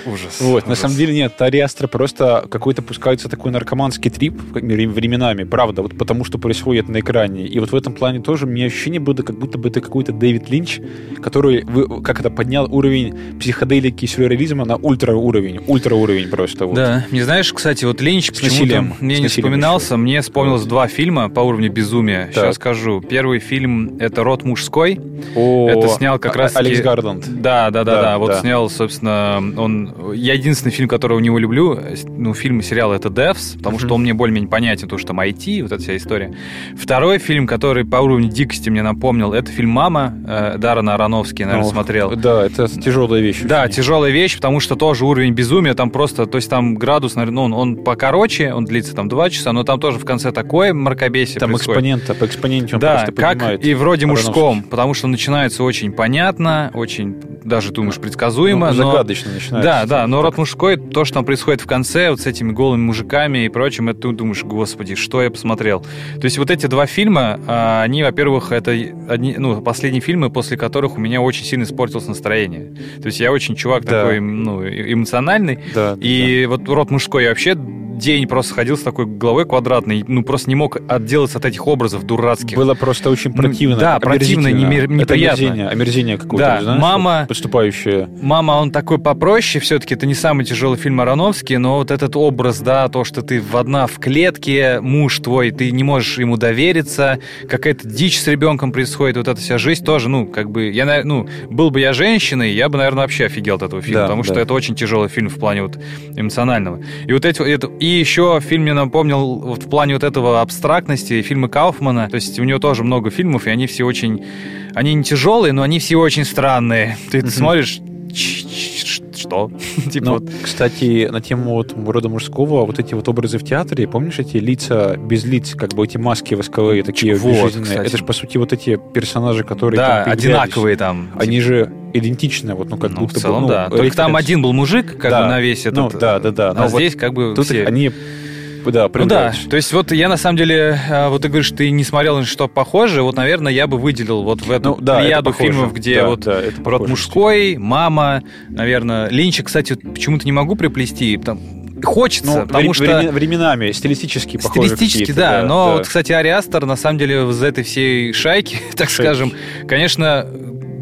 ужас. Вот, на самом деле нет, Тари Астра просто какой-то пускается такой наркоманский трип временами, правда, вот потому что происходит на экране. И вот в этом плане тоже мне ощущение было, как будто бы это какой-то Дэвид Линч, который, как это, поднял уровень психоделики и сюрреализма на ультра уровень, ультра уровень просто. Вот. Да, не знаешь, кстати, вот Линч почему-то мне не вспоминался, еще. мне вспомнилось вот. два фильма по уровню безумия. Так. Сейчас скажу. Первый фильм это «Род мужской». О, это снял как раз Алекс Гарланд. Да, да, да, да, да. Вот да. снял, собственно, он... Я единственный фильм, который у него люблю, ну, фильм и сериал, это «Devs», потому что он мне более-менее понятен, потому что там IT, вот эта вся история. Второй фильм, который по уровню дикости мне напомнил, это фильм «Мама» э, Даррена Аронофски, наверное, О, смотрел. Да, это тяжелая вещь. Да, тяжелая вещь, потому что тоже уровень безумия, там просто, то есть там градус, наверное, ну, он, он покороче, он длится там два часа, но там тоже в конце такое мракобесие Там происходит. экспонента, по экспоненте он да, просто как и вроде мужском, потому что начинается очень понятно, очень даже, думаешь, предсказуемо. Ну, загадочно но... начинается. Да, да, но «Род мужской», то, что там происходит в конце, вот с этими голыми мужиками и прочим, это ты думаешь, господи, что я посмотрел. То есть вот эти два фильма, а, они, во-первых, это одни, ну, последние фильмы, после которых у меня очень сильно испортилось настроение. То есть я очень чувак да. такой, ну, эмоциональный. Да, и. Вот «Род мужской» я вообще день просто ходил с такой головой квадратной, ну, просто не мог отделаться от этих образов дурацких. Было просто очень противно. Да, противно, неприятно. Это омерзение, омерзение какое-то, да, знаешь, мама, вот, поступающее. Мама, он такой попроще, все-таки это не самый тяжелый фильм Ароновский, но вот этот образ, да, то, что ты в одна в клетке, муж твой, ты не можешь ему довериться, какая-то дичь с ребенком происходит, вот эта вся жизнь тоже, ну, как бы, я, ну, был бы я женщиной, я бы, наверное, вообще офигел от этого фильма, да, потому да. что это очень тяжелый фильм в плане вот эмоционального. И вот эти, это, и еще фильм мне напомнил вот в плане вот этого абстрактности фильмы Кауфмана. То есть у него тоже много фильмов, и они все очень... Они не тяжелые, но они все очень странные. Ты mm-hmm. смотришь, что? типа ну, вот. Кстати, на тему вот рода мужского, вот эти вот образы в театре, помнишь эти лица без лиц, как бы эти маски восковые, такие вот, безжизненные? Это же, по сути, вот эти персонажи, которые Да, там одинаковые там. Они типа. же идентичны, вот, ну, как ну, будто в целом, бы... Ну, да. Только там один был мужик, как да. бы на весь этот... Ну, да, да, да. А здесь как бы Тут все... они да, ну да, то есть вот я на самом деле, э, вот ты говоришь, ты не смотрел на что похоже, вот, наверное, я бы выделил вот в эту ну, да, плеяду фильмов, где да, вот да, род мужской, мама, наверное, Линча, кстати, почему-то не могу приплести, там, хочется, ну, потому вре- что... Временами, стилистически похоже Стилистически, да, да, но да. вот, кстати, Ариастер, на самом деле, из этой всей шайки, так Шайки. скажем, конечно,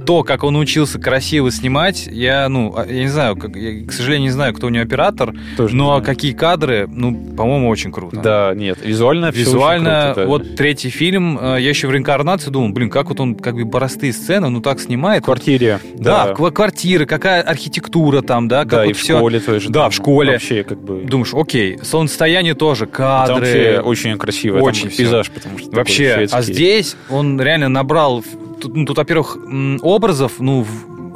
то, как он учился красиво снимать, я, ну, а, я не знаю, как, я, к сожалению, не знаю, кто у него оператор, Тоже но какие кадры, ну, по-моему, очень круто. Да, нет, визуально Визуально, круто, вот третий фильм, э, я еще в реинкарнации думал, блин, как вот он, как бы, простые сцены, ну, так снимает. В квартире. Да, да. квартиры, какая архитектура там, да, как да, вот и в все. школе тоже. Да, в школе. Вообще, как бы... Думаешь, окей, солнцестояние тоже, кадры. Там вообще очень красиво, очень пейзаж, потому что Вообще, а здесь он реально набрал тут, ну, тут во-первых, образов, ну,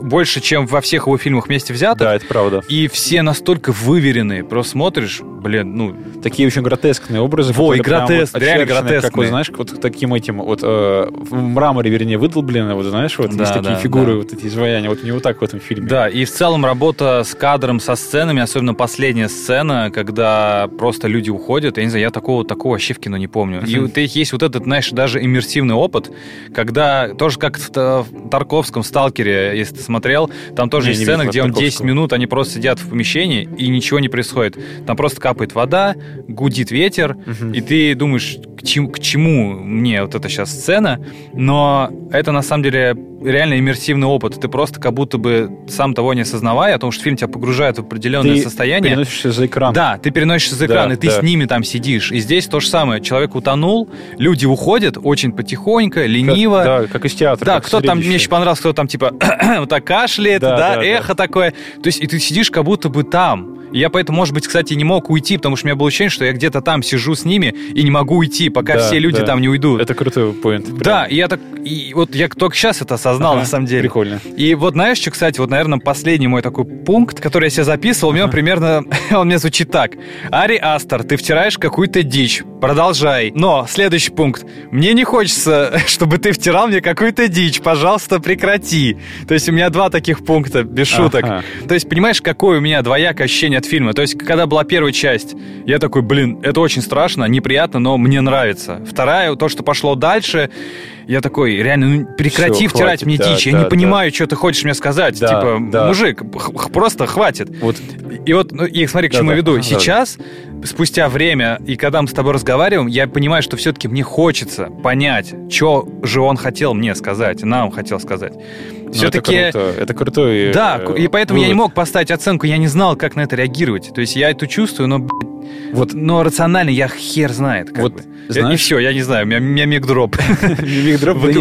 больше, чем во всех его фильмах вместе взятых. Да, это правда. И все настолько выверенные. Просто смотришь, блин, ну... Такие очень гротескные образы. Во, и гротеск, вот реально гротескные. Как, вот, знаешь, вот таким этим, вот э, в мраморе, вернее, выдолблены, вот знаешь, вот да, есть такие да, фигуры, да. вот эти изваяния. Вот не вот так в этом фильме. Да, и в целом работа с кадром, со сценами, особенно последняя сцена, когда просто люди уходят. Я не знаю, я такого, такого вообще в кино не помню. И вот есть вот этот, знаешь, даже иммерсивный опыт, когда тоже как в Тарковском «Сталкере», если ты смотрел, там тоже есть сцена, где он 10 минут, они просто сидят в помещении, и ничего не происходит. Там просто капает вода, гудит ветер, угу. и ты думаешь, чему, к чему мне вот эта сейчас сцена, но это на самом деле реально иммерсивный опыт. Ты просто как будто бы сам того не осознавая, о том, что фильм тебя погружает в определенное Ты состояние. переносишься за экран. Да, ты переносишься за экран, Да, и ты да. с ними там сидишь. И здесь то же самое. Человек утонул, люди уходят очень потихонько, Как- лениво. Да, как из театра. Да, как кто там, мне еще понравилось, кто там типа вот так кашляет, Да, да, да, эхо такое. То есть и ты сидишь как будто бы там. И я поэтому, может быть, кстати, не мог уйти, потому что у меня было ощущение, что я где-то там сижу с ними и не могу уйти, пока Да, все люди да. там не уйдут. Это крутой поинт. Да, и я так, и вот я только сейчас это осознал, Ага, на самом деле. Прикольно. И вот знаешь, что, кстати, вот, наверное, последний мой такой пункт, который я себе записывал, у меня примерно, он мне звучит так. Ари Астер, ты втираешь какую-то дичь, продолжай. Но, следующий пункт. Мне не хочется, чтобы ты втирал мне какую-то дичь, пожалуйста, прекрати. То есть у меня два таких пункта, без шуток. Ага. То есть, понимаешь, какое у меня двоякое ощущение от фильма? То есть, когда была первая часть, я такой, блин, это очень страшно, неприятно, но мне нравится. Вторая, то, что пошло дальше, я такой, реально, ну, прекрати Всё, втирать хватит, мне да, дичь. я да, не да. понимаю, что ты хочешь мне сказать. Да, типа, да. мужик, просто хватит. Вот И вот, ну, и смотри, к Да, чему я да. веду. Да, Сейчас, спустя время, и когда мы с тобой разговариваем, я понимаю, что все-таки мне хочется понять, что же он хотел мне сказать, нам хотел сказать. Ну, Все-таки... Это, круто. это крутой Да, э, и поэтому я не вывод. мог поставить оценку, я не знал, как на это реагировать. То есть я это чувствую, но, блядь, Вот, но рационально я хер знает. Как Вот, бы. знаешь- И все, я не знаю, у меня, у меня мигдроп. Мигдроп, ми-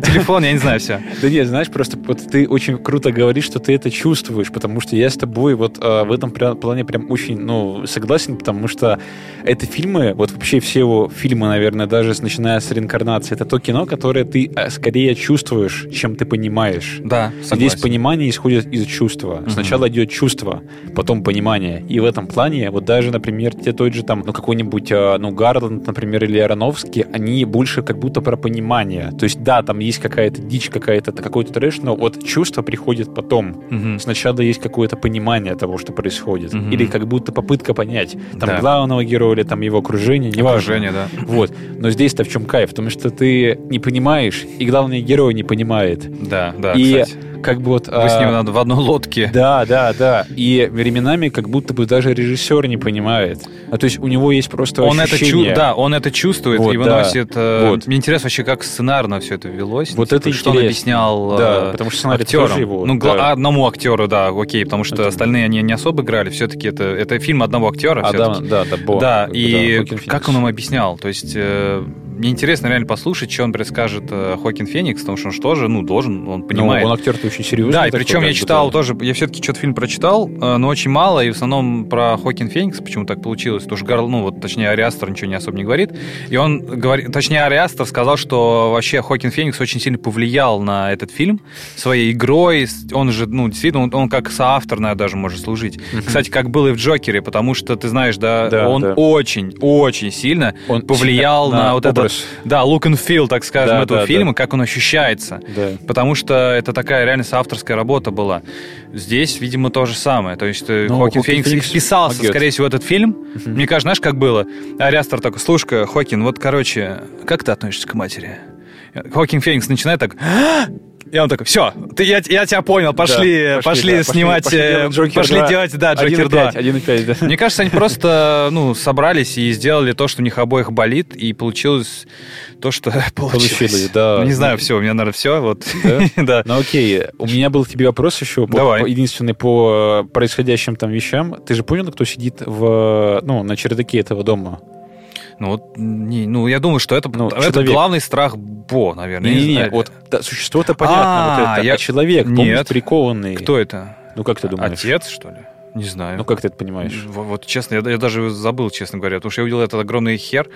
телефон, я не знаю, все. Да нет, знаешь, просто вот ты очень круто говоришь, что ты это чувствуешь, потому что я с тобой вот э, в этом плане прям очень, ну, согласен, потому что это фильмы, вот вообще все его фильмы, наверное, даже начиная с реинкарнации, это то кино, которое ты э, скорее чувствуешь, чем ты понимаешь. Да, Здесь понимание исходит из чувства. Сначала идет чувство, потом понимание. И в этом плане, вот даже, например, те тот же там, ну, какой-нибудь, э, ну, Гарланд, например, или Ароновский, они больше как будто про понимание. То есть, да, там есть какая-то дичь, какая-то, какой-то трэш, но вот чувство приходит потом. Мгм. Сначала есть какое-то понимание того, что происходит. Мгм. Или как будто попытка понять. Там Да. главного героя или там его окружение, неважно. Окружение, да. Вот. Но здесь-то в чем кайф? Потому что ты не понимаешь, и главный герой не понимает. Да, да, и кстати. Как бы вот... Вы с а, ним надо в одной лодке. да, да, да. И временами как будто бы даже режиссер не понимает. А то есть у него есть просто Он это, чу- ощущение. да, он это чувствует Вот, и да. выносит. э, Вот. Мне интересно вообще, как сценарно все это велось. Вот это что он интересно. объяснял Да, э, потому что сценарий актерам. тоже его, ну, да. одному актеру, да, окей, потому что Это- остальные они не особо играли. Все-таки это, это фильм одного актера. А, да, да, да, Бо. Да, и Феникс. как он нам объяснял? То есть э, мне интересно реально послушать, что он предскажет Хокин Феникс, потому что он же тоже, ну, должен, он Ну, понимает. он актер-то очень серьезный. Да, и причем я читал да. тоже, я все-таки что-то фильм прочитал, э, но очень мало, и в основном про Хокин Феникс, почему так получилось, потому что Гарл, ну вот, точнее, Ариастер ничего не особо не говорит, и он говорит, точнее, Ариастер сказал, что вообще Хокин Феникс очень сильно повлиял на этот фильм своей игрой, он же, ну, действительно, он, он как соавтор, наверное, даже может служить. Кстати, как было и в Джокере, потому что, ты знаешь, да, Да, он да. очень, очень сильно Он повлиял сильно на, на вот этот, образ. да, look and feel, так скажем, Да, этого да, фильма, как он ощущается. Да. Потому что это такая реально соавторская работа была. Здесь, видимо, то же самое. То есть э, Ну, Хоакин Феникс Феникс вписался, могет. скорее всего, в этот фильм. Мне кажется, знаешь, как было? Ариастер такой, слушай Хокин, вот, короче, как ты относишься к матери? Хокин Феникс начинает так... И он такой, все, ты, я, я тебя понял, пошли, Да, пошли, да, снимать, пошли э, делать Джокер пошли 2. делать, да, Джокер 2. 1,5, 1,5, да. Мне кажется, они просто, ну, собрались и сделали то, что у них обоих болит, и получилось то, что получилось. Получилось, да. Ну, Не знаю, все, у меня, наверное, все, вот. Да? Да. Ну окей, у меня был к тебе вопрос еще, по- Давай. по- единственный по э, происходящим там вещам. Ты же понял, кто сидит в, ну, на чердаке этого дома? Ну, вот, не, ну, я думаю, что это, Ну, это человек. главный страх Бо, наверное. не Не-не-не, знаю. вот да, существо-то понятно, А, вот это, я- а человек, помнишь, Нет. прикованный. Кто это? Ну как ты думаешь? Отец, что ли? Не знаю. Ну как ты это понимаешь? В- Вот, честно, я, я даже забыл, честно говоря, потому что я увидел этот огромный хер.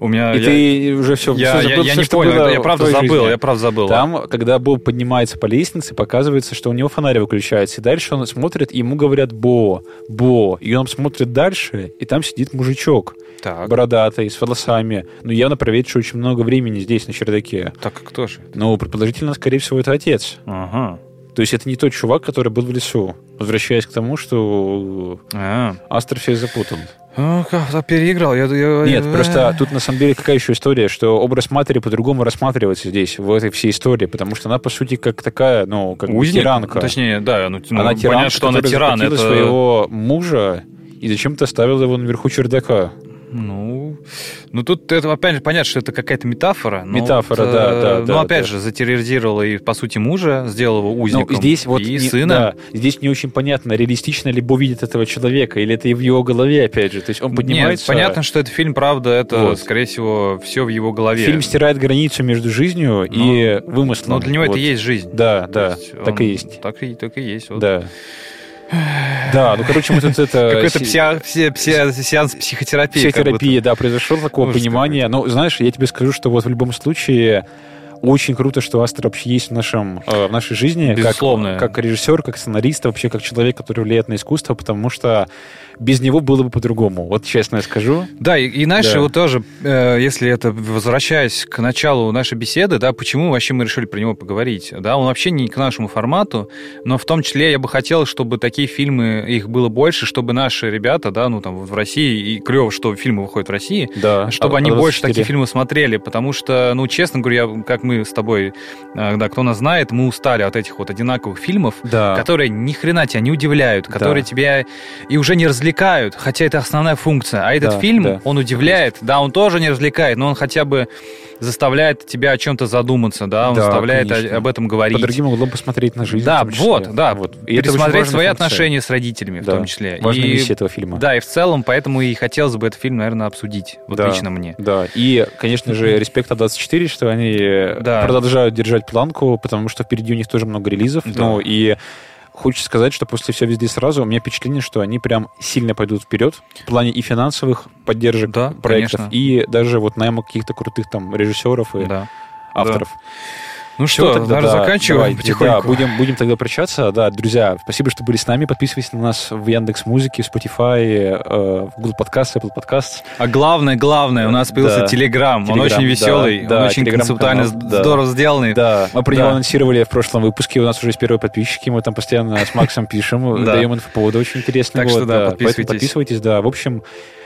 У меня... И я, ты уже все, я, я- я не понял, это я правда забыл, я правда забыл. Там, когда Боб поднимается по лестнице, показывается, что у него фонарь выключается. И дальше он смотрит, и ему говорят «Бо, Бо». И он смотрит дальше, и там сидит мужичок Так, бородатый, с волосами. Ну, явно проведший очень много времени здесь, на чердаке. так а кто же? Ну, предположительно, скорее всего, это отец. Ага. То есть это не тот чувак, который был в лесу. Возвращаясь к тому, что А. Астер всех запутал. Ну, как-то переиграл. Я, я- Нет, я- просто тут на самом деле какая еще история, что образ матери по-другому рассматривается здесь, в этой всей истории, потому что она, по сути, как такая, ну, как Узник? тиранка. Точнее, да, ну, ну, она понятно, тиранка, что она тиран. Это... своего мужа и зачем-то оставила его наверху чердака. Ну, Ну, тут это, опять же, понятно, что это какая-то метафора. Метафора, вот, да, да. Но, да, опять да. же, затерроризировала и, по сути, мужа, сделала его узником. Ну, здесь вот и не, сына. Да, здесь не очень понятно, реалистично ли Бо видит этого человека, или это и в его голове, опять же. То есть он поднимается... Нет, понятно, что это фильм, правда, это, вот. скорее всего, все в его голове. Фильм стирает границу между жизнью ну, и вымыслом. Но для него вот. это и есть жизнь. Да, да, так и есть. Так и, так и есть. Вот. Да. Да, ну, короче, мы тут это... Какой-то псиа, пси, пси, сеанс психотерапии. Психотерапия, да, произошло такого Ужас понимания. Но, знаешь, я тебе скажу, что вот в любом случае очень круто, что Астер вообще есть в, нашем, э, в нашей жизни. Безусловно. Как, как режиссер, как сценарист, вообще как человек, который влияет на искусство, потому что без него было бы по-другому. Вот честно я скажу. Да, и, и знаешь, да. вот тоже, э, если это возвращаясь к началу нашей беседы, да, почему вообще мы решили про него поговорить? Да, он вообще не к нашему формату, но в том числе я бы хотел, чтобы такие фильмы, их было больше, чтобы наши ребята, да, ну там в России, и клево, что фильмы выходят в России, да, чтобы а, они а больше такие фильмы смотрели, потому что, ну, честно говоря, как мы с тобой, э, да, кто нас знает, мы устали от этих вот одинаковых фильмов, да. которые ни хрена тебя не удивляют, которые да. тебя и уже не развлекают, хотя это основная функция. А этот да, фильм, да. он удивляет, да, он тоже не развлекает, но он хотя бы заставляет тебя о чем-то задуматься, да, он да, заставляет конечно. об этом говорить. По другим углом посмотреть на жизнь. Да, вот, да, вот. И пересмотреть свои функция. отношения с родителями да. в том числе. Важная и, миссия этого фильма. Да, и в целом, поэтому и хотелось бы этот фильм, наверное, обсудить, вот да, лично мне. Да, и, конечно же, респект А24, что они да. продолжают держать планку, потому что впереди у них тоже много релизов, Да. ну, и Хочется сказать, что после «Все везде сразу» у меня впечатление, что они прям сильно пойдут вперед в плане и финансовых поддержек Да, проектов, конечно. и даже вот найма каких-то крутых там режиссеров и Да. авторов. Ну Всё, что, тогда, наверное, да, заканчиваем давайте, потихоньку. Да, будем, будем тогда прощаться. Да, друзья, спасибо, что были с нами. Подписывайтесь на нас в Яндекс Музыке, в Spotify, э, в Google Подкаст, Apple Podcast. А главное, главное, у нас появился Да. Телеграм. Он Телеграм, очень да, веселый, да, он очень Телеграм-канал, концептуально да. здорово сделанный. Да, мы про Да. него анонсировали в прошлом выпуске. У нас уже есть первые подписчики. Мы там постоянно с Максом пишем, Да. даем инфоповоды очень интересные. Так что да, подписывайтесь. подписывайтесь, да. В общем,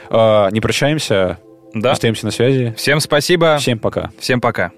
э, не прощаемся, Да. остаемся на связи. Всем спасибо. Всем пока. Всем пока.